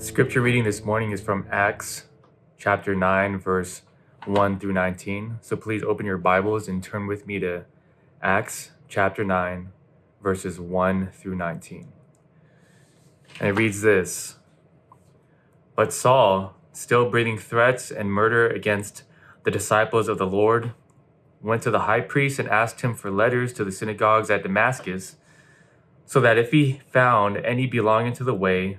Scripture reading this morning is from Acts chapter 9, verse 1 through 19. So please open your Bibles and turn with me to Acts chapter 9, verses 1 through 19. And it reads this But Saul, still breathing threats and murder against the disciples of the Lord, went to the high priest and asked him for letters to the synagogues at Damascus, so that if he found any belonging to the way,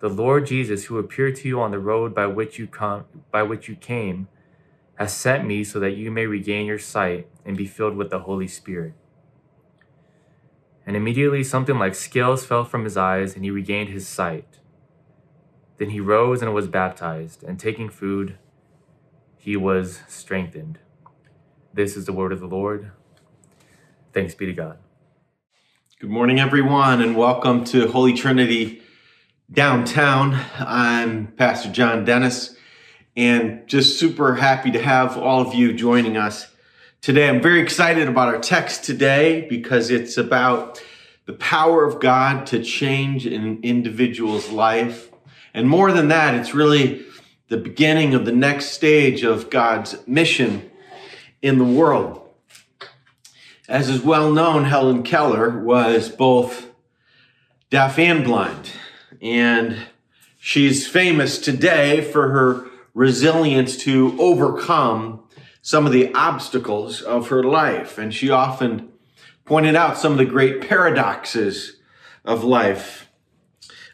the Lord Jesus, who appeared to you on the road by which you come, by which you came, has sent me so that you may regain your sight and be filled with the Holy Spirit. And immediately something like scales fell from his eyes, and he regained his sight. Then he rose and was baptized, and taking food, he was strengthened. This is the word of the Lord. Thanks be to God. Good morning, everyone, and welcome to Holy Trinity downtown. I'm Pastor John Dennis and just super happy to have all of you joining us today. I'm very excited about our text today because it's about the power of God to change an individual's life. And more than that, it's really the beginning of the next stage of God's mission in the world. As is well known, Helen Keller was both deaf and blind. And she's famous today for her resilience to overcome some of the obstacles of her life. And she often pointed out some of the great paradoxes of life.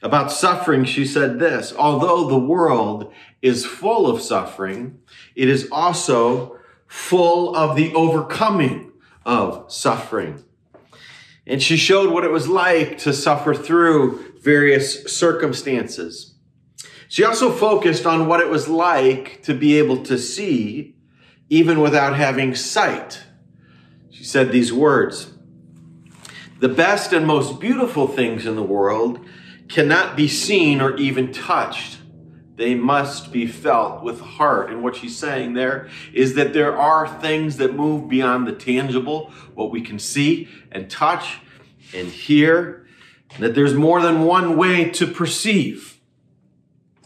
About suffering, she said this although the world is full of suffering, it is also full of the overcoming of suffering. And she showed what it was like to suffer through various circumstances. She also focused on what it was like to be able to see even without having sight. She said these words The best and most beautiful things in the world cannot be seen or even touched. They must be felt with heart. And what she's saying there is that there are things that move beyond the tangible, what we can see and touch and hear that there's more than one way to perceive.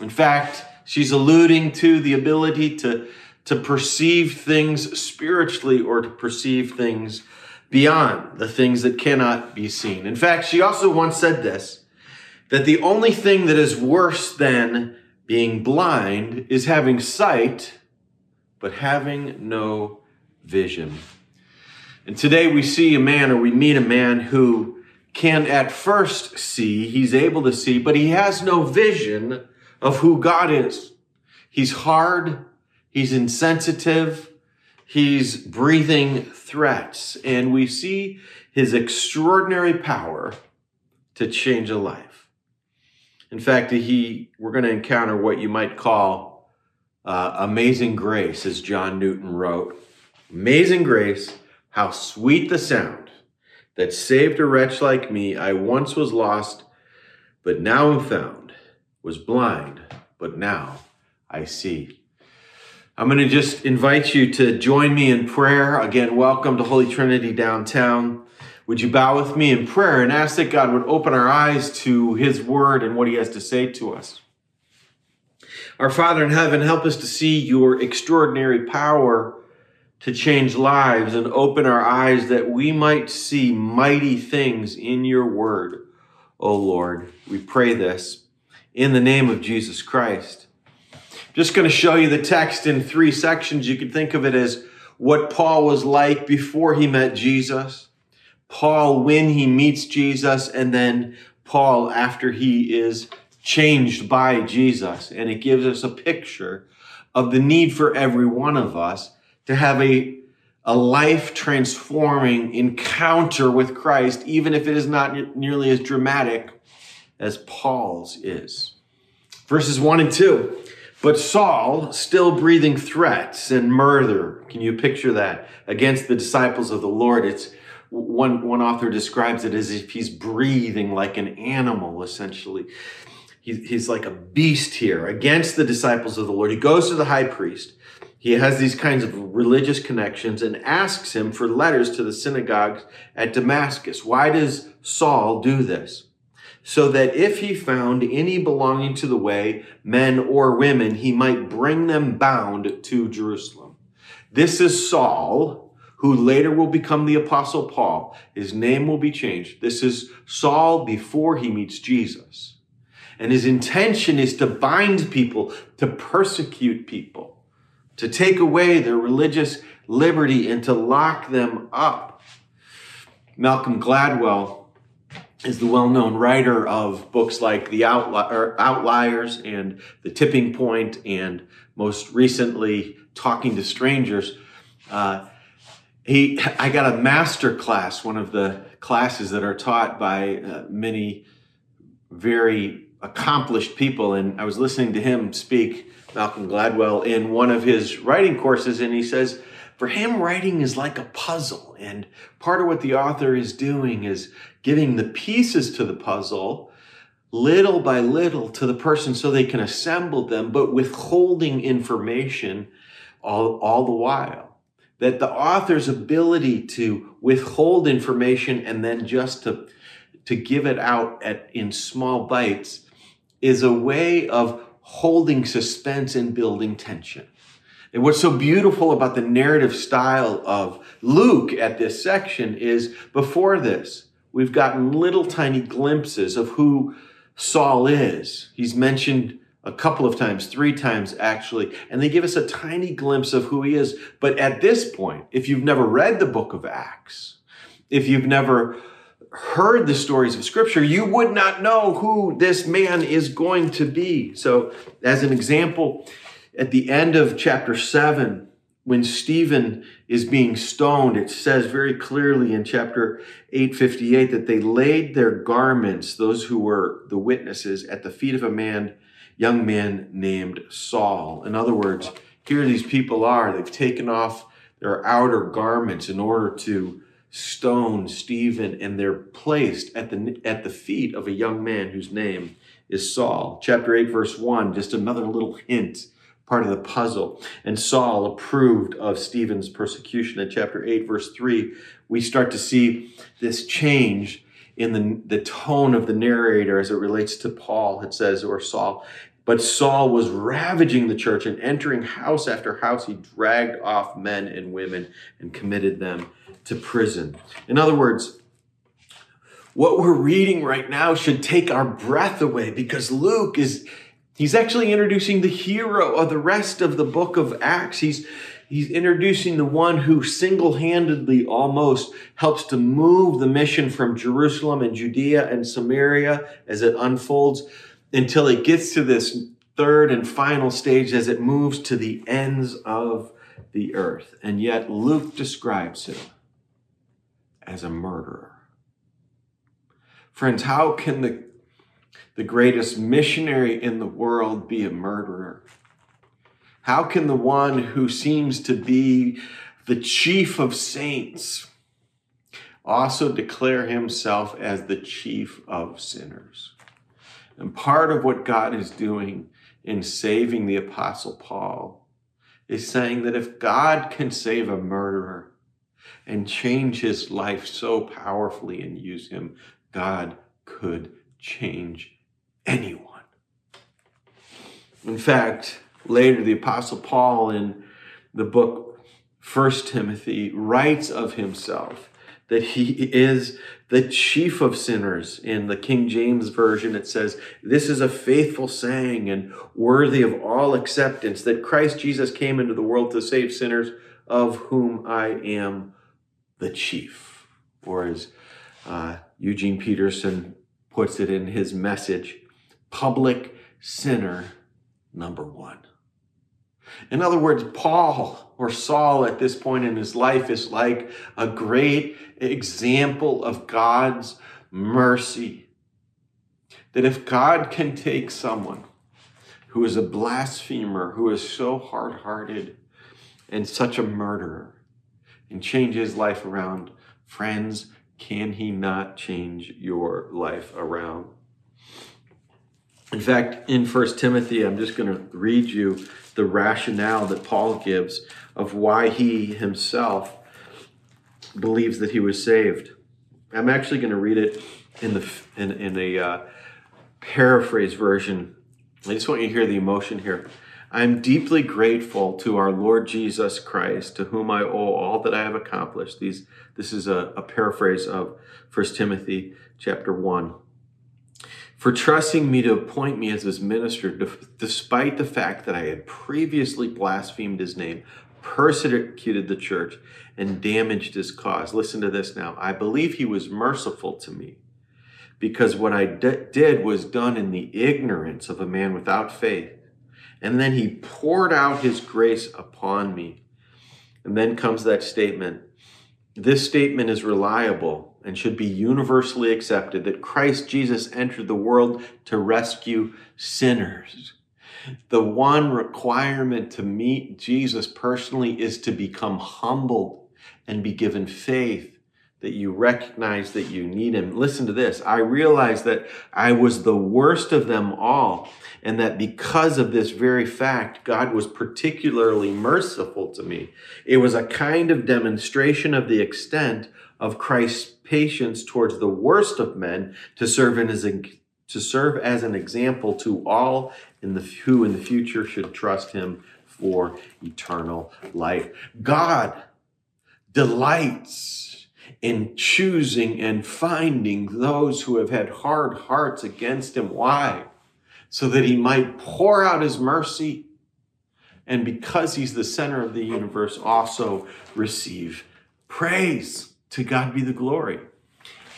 In fact, she's alluding to the ability to, to perceive things spiritually or to perceive things beyond the things that cannot be seen. In fact, she also once said this that the only thing that is worse than being blind is having sight, but having no vision. And today we see a man or we meet a man who can at first see, he's able to see, but he has no vision of who God is. He's hard, he's insensitive, he's breathing threats, and we see his extraordinary power to change a life. In fact, he we're going to encounter what you might call uh, amazing grace, as John Newton wrote. Amazing grace, how sweet the sound that saved a wretch like me. I once was lost, but now am found, was blind, but now I see. I'm going to just invite you to join me in prayer. Again, welcome to Holy Trinity downtown. Would you bow with me in prayer and ask that God would open our eyes to His Word and what He has to say to us? Our Father in heaven, help us to see your extraordinary power to change lives and open our eyes that we might see mighty things in your Word. O Lord, we pray this in the name of Jesus Christ. Just going to show you the text in three sections. You could think of it as what Paul was like before he met Jesus, Paul when he meets Jesus, and then Paul after he is changed by Jesus. And it gives us a picture of the need for every one of us to have a, a life transforming encounter with Christ, even if it is not nearly as dramatic as Paul's is. Verses 1 and 2. But Saul, still breathing threats and murder, can you picture that? Against the disciples of the Lord. It's one, one author describes it as if he's breathing like an animal, essentially. He, he's like a beast here against the disciples of the Lord. He goes to the high priest. He has these kinds of religious connections and asks him for letters to the synagogues at Damascus. Why does Saul do this? so that if he found any belonging to the way, men or women, he might bring them bound to Jerusalem. This is Saul, who later will become the apostle Paul. His name will be changed. This is Saul before he meets Jesus. And his intention is to bind people, to persecute people, to take away their religious liberty and to lock them up. Malcolm Gladwell is the well-known writer of books like The Outli- Outliers and The Tipping Point, and most recently Talking to Strangers. Uh, he, I got a master class, one of the classes that are taught by uh, many very accomplished people, and I was listening to him speak, Malcolm Gladwell, in one of his writing courses, and he says for him, writing is like a puzzle. And part of what the author is doing is giving the pieces to the puzzle little by little to the person so they can assemble them, but withholding information all, all the while. That the author's ability to withhold information and then just to, to give it out at, in small bites is a way of holding suspense and building tension. And what's so beautiful about the narrative style of Luke at this section is before this, we've gotten little tiny glimpses of who Saul is. He's mentioned a couple of times, three times actually, and they give us a tiny glimpse of who he is. But at this point, if you've never read the book of Acts, if you've never heard the stories of scripture, you would not know who this man is going to be. So, as an example, at the end of chapter 7, when Stephen is being stoned, it says very clearly in chapter 858 that they laid their garments, those who were the witnesses, at the feet of a man, young man named Saul. In other words, here these people are, they've taken off their outer garments in order to stone Stephen, and they're placed at the, at the feet of a young man whose name is Saul. Chapter 8, verse 1, just another little hint part of the puzzle. And Saul approved of Stephen's persecution. In chapter 8, verse 3, we start to see this change in the, the tone of the narrator as it relates to Paul, it says, or Saul. But Saul was ravaging the church and entering house after house. He dragged off men and women and committed them to prison. In other words, what we're reading right now should take our breath away because Luke is He's actually introducing the hero of the rest of the book of Acts. He's, he's introducing the one who single handedly almost helps to move the mission from Jerusalem and Judea and Samaria as it unfolds until it gets to this third and final stage as it moves to the ends of the earth. And yet Luke describes him as a murderer. Friends, how can the, the greatest missionary in the world be a murderer? How can the one who seems to be the chief of saints also declare himself as the chief of sinners? And part of what God is doing in saving the Apostle Paul is saying that if God can save a murderer and change his life so powerfully and use him, God could change anyone. In fact, later the Apostle Paul in the book First Timothy writes of himself that he is the chief of sinners. In the King James Version, it says, This is a faithful saying and worthy of all acceptance that Christ Jesus came into the world to save sinners, of whom I am the chief. Or as uh, Eugene Peterson puts it in his message, public sinner number one. In other words, Paul or Saul at this point in his life is like a great example of God's mercy. That if God can take someone who is a blasphemer, who is so hard hearted and such a murderer, and change his life around, friends, can he not change your life around? In fact, in First Timothy, I'm just going to read you the rationale that Paul gives of why he himself believes that he was saved. I'm actually going to read it in the in, in a uh, paraphrase version. I just want you to hear the emotion here. I'm deeply grateful to our Lord Jesus Christ, to whom I owe all that I have accomplished. These, this is a, a paraphrase of 1 Timothy chapter 1 for trusting me to appoint me as his minister, despite the fact that I had previously blasphemed his name, persecuted the church, and damaged his cause. Listen to this now. I believe he was merciful to me because what I d- did was done in the ignorance of a man without faith. And then he poured out his grace upon me. And then comes that statement. This statement is reliable and should be universally accepted that Christ Jesus entered the world to rescue sinners. The one requirement to meet Jesus personally is to become humbled and be given faith that you recognize that you need him. Listen to this. I realized that I was the worst of them all, and that because of this very fact, God was particularly merciful to me. It was a kind of demonstration of the extent of Christ's patience towards the worst of men to serve as a, to serve as an example to all in the who in the future should trust him for eternal life. God delights in choosing and finding those who have had hard hearts against him. Why? So that he might pour out his mercy and because he's the center of the universe, also receive praise. To God be the glory.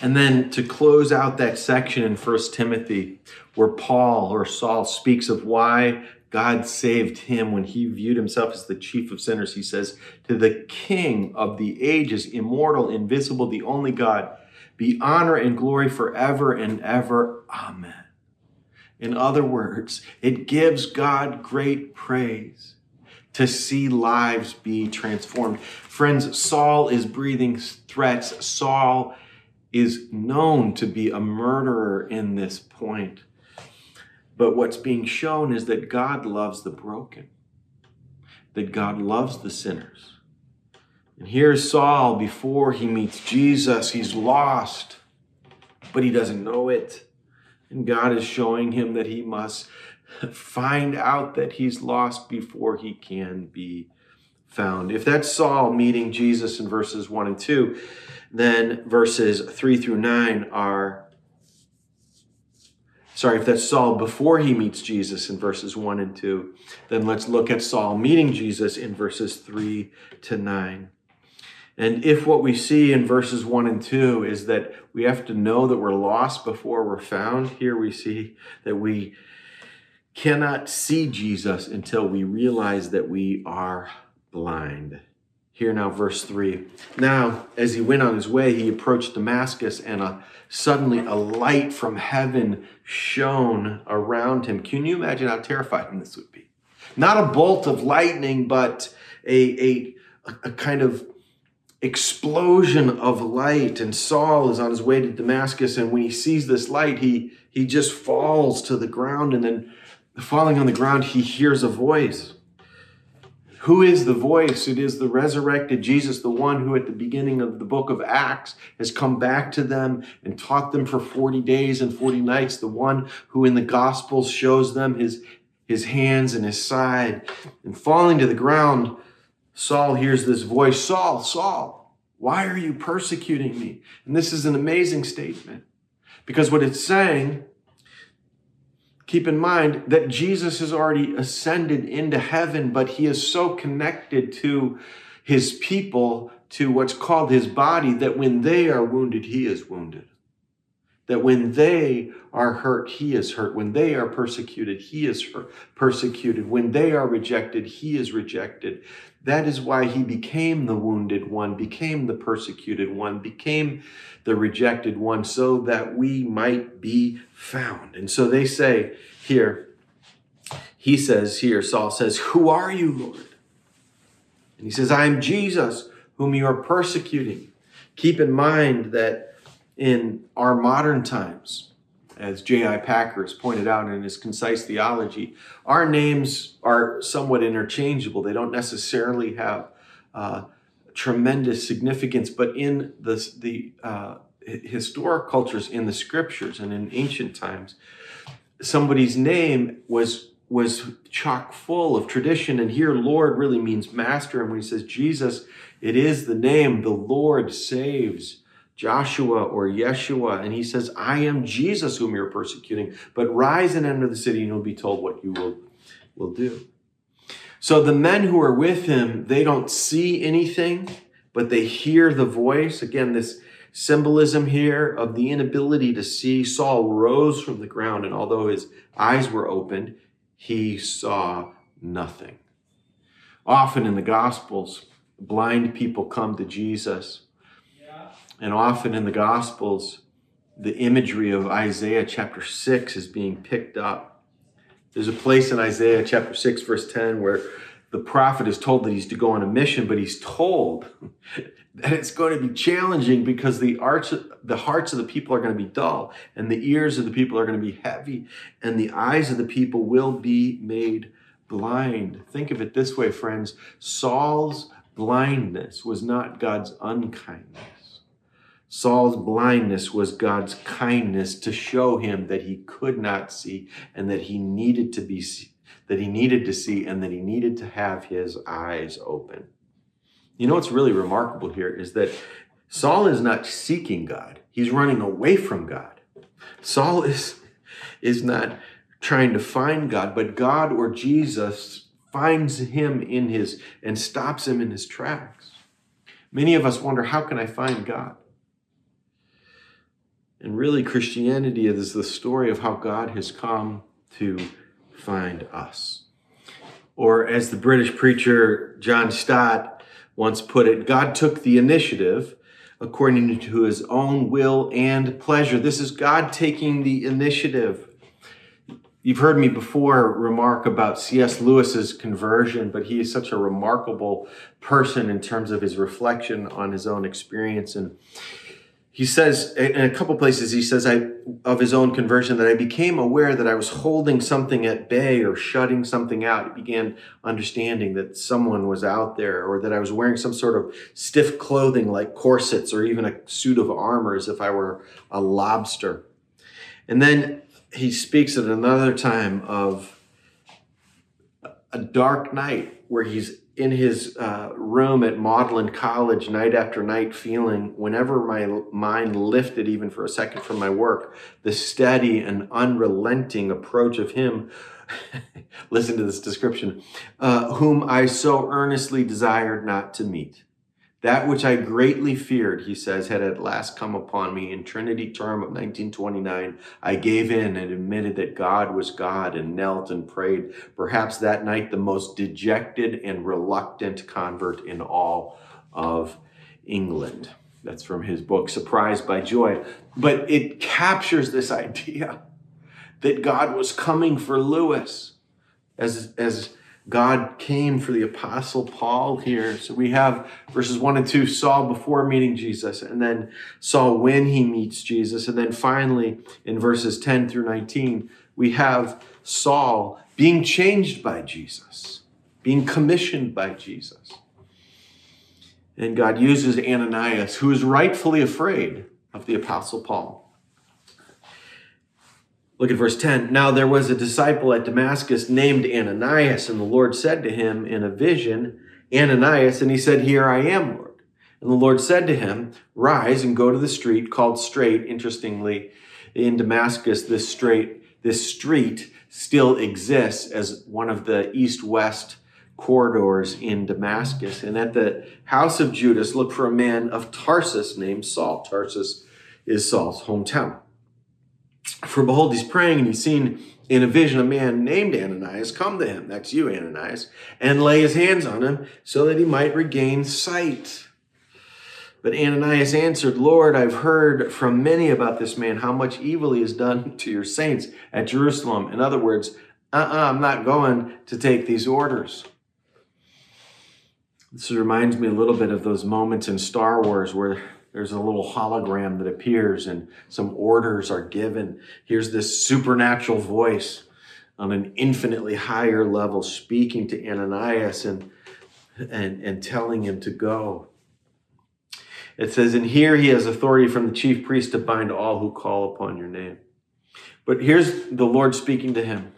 And then to close out that section in First Timothy, where Paul or Saul speaks of why God saved him when he viewed himself as the chief of sinners, he says, To the King of the ages, immortal, invisible, the only God, be honor and glory forever and ever. Amen. In other words, it gives God great praise to see lives be transformed. Friends, Saul is breathing threats. Saul is known to be a murderer in this point. But what's being shown is that God loves the broken, that God loves the sinners. And here's Saul before he meets Jesus. He's lost, but he doesn't know it. And God is showing him that he must find out that he's lost before he can be found. If that's Saul meeting Jesus in verses 1 and 2, then verses 3 through 9 are. Sorry, if that's Saul before he meets Jesus in verses 1 and 2, then let's look at Saul meeting Jesus in verses 3 to 9. And if what we see in verses 1 and 2 is that we have to know that we're lost before we're found, here we see that we cannot see Jesus until we realize that we are blind. Here now, verse 3. Now, as he went on his way, he approached Damascus, and a, suddenly a light from heaven shone around him. Can you imagine how terrifying this would be? Not a bolt of lightning, but a, a, a kind of explosion of light. And Saul is on his way to Damascus, and when he sees this light, he, he just falls to the ground. And then, falling on the ground, he hears a voice. Who is the voice? It is the resurrected Jesus, the one who at the beginning of the book of Acts has come back to them and taught them for 40 days and 40 nights, the one who in the Gospels shows them his, his hands and his side. And falling to the ground, Saul hears this voice Saul, Saul, why are you persecuting me? And this is an amazing statement because what it's saying Keep in mind that Jesus has already ascended into heaven, but he is so connected to his people, to what's called his body, that when they are wounded, he is wounded. That when they are hurt, he is hurt. When they are persecuted, he is persecuted. When they are rejected, he is rejected. That is why he became the wounded one, became the persecuted one, became the rejected one, so that we might be found. And so they say here, he says here, Saul says, Who are you, Lord? And he says, I am Jesus, whom you are persecuting. Keep in mind that in our modern times, as J.I. Packer has pointed out in his concise theology, our names are somewhat interchangeable. They don't necessarily have uh, tremendous significance, but in the, the uh, historic cultures, in the scriptures, and in ancient times, somebody's name was was chock full of tradition. And here, Lord really means master. And when he says Jesus, it is the name the Lord saves. Joshua or Yeshua, and he says, I am Jesus whom you're persecuting, but rise and enter the city and you'll be told what you will, will do. So the men who are with him, they don't see anything, but they hear the voice. Again, this symbolism here of the inability to see. Saul rose from the ground, and although his eyes were opened, he saw nothing. Often in the Gospels, blind people come to Jesus and often in the Gospels, the imagery of Isaiah chapter 6 is being picked up. There's a place in Isaiah chapter 6, verse 10, where the prophet is told that he's to go on a mission, but he's told that it's going to be challenging because the, arts, the hearts of the people are going to be dull, and the ears of the people are going to be heavy, and the eyes of the people will be made blind. Think of it this way, friends Saul's blindness was not God's unkindness. Saul's blindness was God's kindness to show him that he could not see and that he needed to be that he needed to see and that he needed to have his eyes open. You know what's really remarkable here is that Saul is not seeking God. He's running away from God. Saul is is not trying to find God, but God or Jesus finds him in his and stops him in his tracks. Many of us wonder, how can I find God? And really, Christianity is the story of how God has come to find us. Or, as the British preacher John Stott once put it, God took the initiative according to his own will and pleasure. This is God taking the initiative. You've heard me before remark about C.S. Lewis's conversion, but he is such a remarkable person in terms of his reflection on his own experience. And he says in a couple places he says I, of his own conversion that i became aware that i was holding something at bay or shutting something out. He began understanding that someone was out there or that i was wearing some sort of stiff clothing like corsets or even a suit of armor as if i were a lobster. And then he speaks at another time of a dark night where he's in his uh, room at Magdalen College night after night, feeling whenever my mind lifted, even for a second from my work, the steady and unrelenting approach of him. listen to this description, uh, whom I so earnestly desired not to meet. That which I greatly feared, he says, had at last come upon me. In Trinity term of 1929, I gave in and admitted that God was God and knelt and prayed. Perhaps that night, the most dejected and reluctant convert in all of England. That's from his book, Surprised by Joy. But it captures this idea that God was coming for Lewis as, as God came for the Apostle Paul here. So we have verses 1 and 2 Saul before meeting Jesus, and then Saul when he meets Jesus. And then finally, in verses 10 through 19, we have Saul being changed by Jesus, being commissioned by Jesus. And God uses Ananias, who is rightfully afraid of the Apostle Paul. Look at verse 10. Now there was a disciple at Damascus named Ananias, and the Lord said to him in a vision, Ananias, and he said, Here I am, Lord. And the Lord said to him, Rise and go to the street called Straight. Interestingly, in Damascus, this straight, this street still exists as one of the east-west corridors in Damascus. And at the house of Judas, look for a man of Tarsus named Saul. Tarsus is Saul's hometown. For behold, he's praying and he's seen in a vision a man named Ananias come to him. That's you, Ananias, and lay his hands on him so that he might regain sight. But Ananias answered, Lord, I've heard from many about this man, how much evil he has done to your saints at Jerusalem. In other words, uh-uh, I'm not going to take these orders. This reminds me a little bit of those moments in Star Wars where there's a little hologram that appears and some orders are given. Here's this supernatural voice on an infinitely higher level speaking to Ananias and, and, and telling him to go. It says, And here he has authority from the chief priest to bind all who call upon your name. But here's the Lord speaking to him.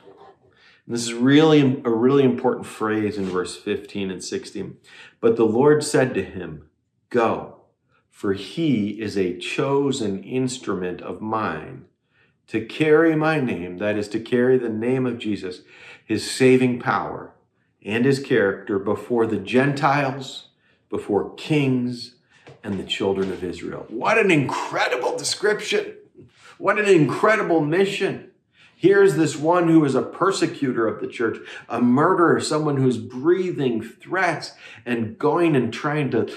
And this is really a really important phrase in verse 15 and 16. But the Lord said to him, Go for he is a chosen instrument of mine to carry my name, that is, to carry the name of Jesus, his saving power and his character before the Gentiles, before kings, and the children of Israel. What an incredible description! What an incredible mission! Here's this one who is a persecutor of the church, a murderer, someone who's breathing threats and going and trying to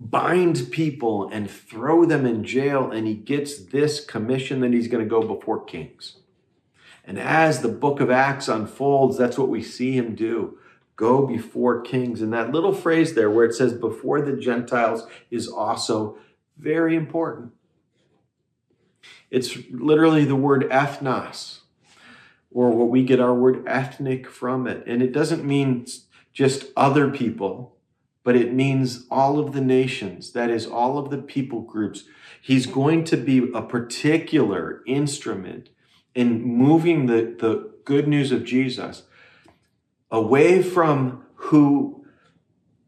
bind people and throw them in jail, and he gets this commission that he's going to go before kings. And as the book of Acts unfolds, that's what we see him do go before kings. And that little phrase there where it says before the Gentiles is also very important. It's literally the word ethnos, or what we get our word ethnic from it. And it doesn't mean just other people, but it means all of the nations, that is, all of the people groups. He's going to be a particular instrument in moving the, the good news of Jesus away from who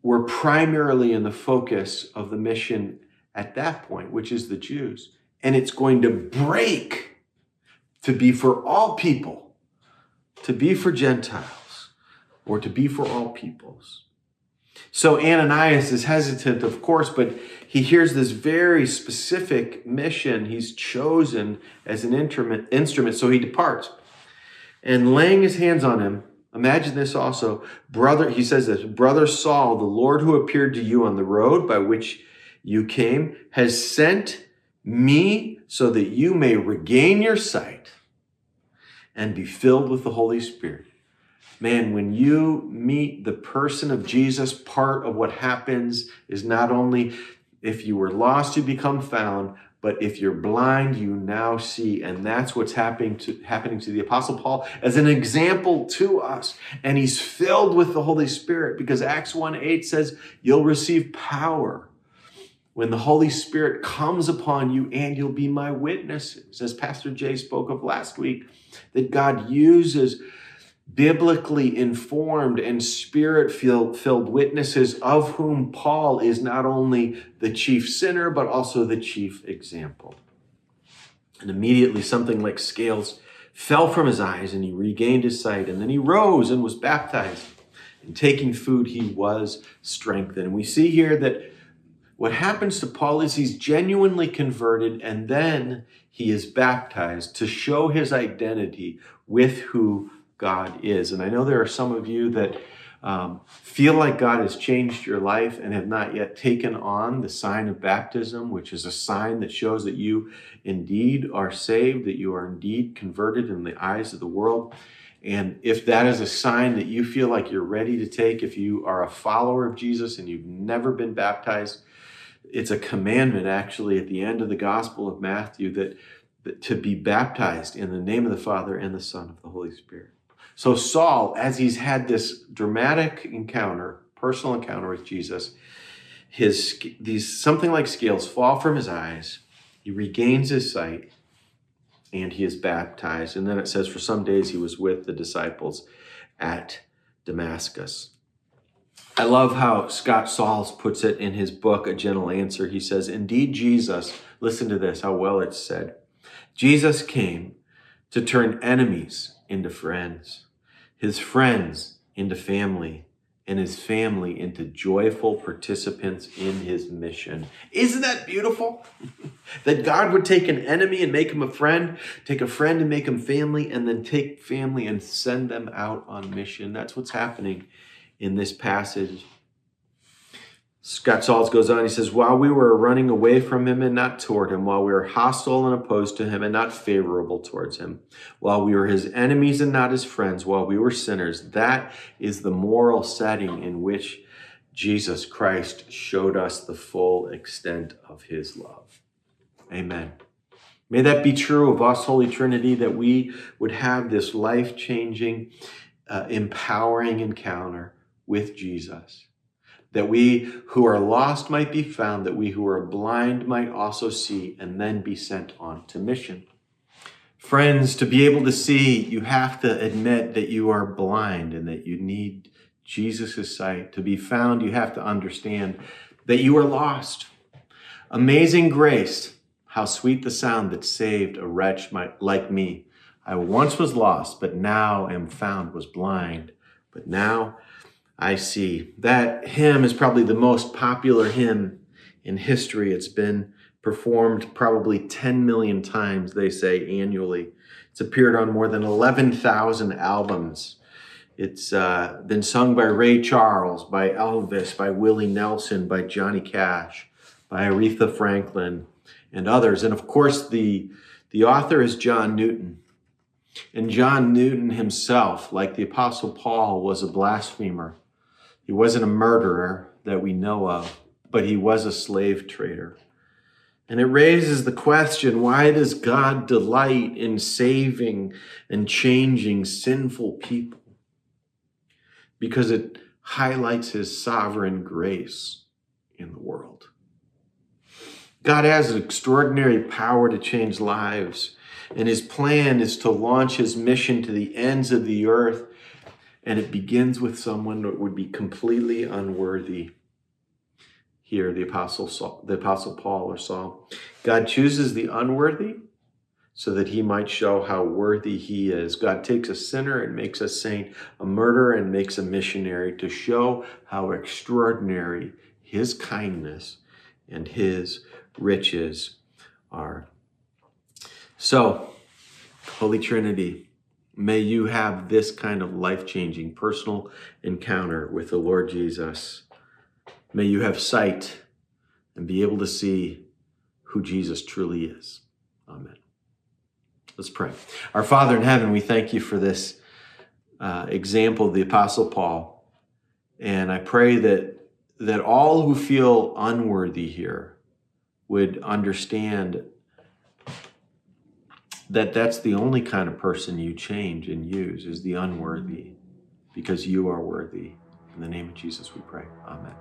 were primarily in the focus of the mission at that point, which is the Jews. And it's going to break to be for all people, to be for Gentiles, or to be for all peoples. So Ananias is hesitant, of course, but he hears this very specific mission. He's chosen as an instrument, so he departs. And laying his hands on him, imagine this also, brother, he says this, brother Saul, the Lord who appeared to you on the road by which you came, has sent me so that you may regain your sight and be filled with the Holy Spirit man, when you meet the person of Jesus, part of what happens is not only if you were lost, you become found, but if you're blind, you now see. And that's what's happening to, happening to the Apostle Paul as an example to us. And he's filled with the Holy Spirit because Acts 1 8 says, You'll receive power when the Holy Spirit comes upon you, and you'll be my witnesses. As Pastor Jay spoke of last week, that God uses biblically informed and spirit filled witnesses, of whom Paul is not only the chief sinner, but also the chief example. And immediately something like scales fell from his eyes, and he regained his sight. And then he rose and was baptized. And taking food, he was strengthened. And we see here that what happens to Paul is he's genuinely converted and then he is baptized to show his identity with who God is. And I know there are some of you that um, feel like God has changed your life and have not yet taken on the sign of baptism, which is a sign that shows that you indeed are saved, that you are indeed converted in the eyes of the world. And if that is a sign that you feel like you're ready to take, if you are a follower of Jesus and you've never been baptized, it's a commandment actually at the end of the Gospel of Matthew that, that to be baptized in the name of the Father and the Son of the Holy Spirit. So Saul, as he's had this dramatic encounter, personal encounter with Jesus, his these something like scales fall from his eyes. He regains his sight, and he is baptized. And then it says, for some days he was with the disciples at Damascus. I love how Scott Sauls puts it in his book, A Gentle Answer. He says, Indeed, Jesus, listen to this, how well it's said. Jesus came to turn enemies into friends, his friends into family, and his family into joyful participants in his mission. Isn't that beautiful? that God would take an enemy and make him a friend, take a friend and make him family, and then take family and send them out on mission. That's what's happening in this passage. Scott Sauls goes on, he says, While we were running away from him and not toward him, while we were hostile and opposed to him and not favorable towards him, while we were his enemies and not his friends, while we were sinners, that is the moral setting in which Jesus Christ showed us the full extent of his love. Amen. May that be true of us, Holy Trinity, that we would have this life changing, uh, empowering encounter with Jesus. That we who are lost might be found, that we who are blind might also see and then be sent on to mission. Friends, to be able to see, you have to admit that you are blind and that you need Jesus' sight. To be found, you have to understand that you are lost. Amazing grace, how sweet the sound that saved a wretch like me. I once was lost, but now am found, was blind, but now I see. That hymn is probably the most popular hymn in history. It's been performed probably 10 million times, they say, annually. It's appeared on more than 11,000 albums. It's uh, been sung by Ray Charles, by Elvis, by Willie Nelson, by Johnny Cash, by Aretha Franklin, and others. And of course, the, the author is John Newton. And John Newton himself, like the Apostle Paul, was a blasphemer. He wasn't a murderer that we know of, but he was a slave trader. And it raises the question why does God delight in saving and changing sinful people? Because it highlights his sovereign grace in the world. God has an extraordinary power to change lives, and his plan is to launch his mission to the ends of the earth and it begins with someone that would be completely unworthy. Here, the apostle Saul, the apostle Paul or Saul, God chooses the unworthy so that he might show how worthy he is. God takes a sinner and makes a saint, a murderer and makes a missionary to show how extraordinary his kindness and his riches are. So, Holy Trinity, May you have this kind of life changing personal encounter with the Lord Jesus. May you have sight and be able to see who Jesus truly is. Amen. Let's pray. Our Father in heaven, we thank you for this uh, example of the Apostle Paul. And I pray that, that all who feel unworthy here would understand that that's the only kind of person you change and use is the unworthy because you are worthy. In the name of Jesus we pray. Amen.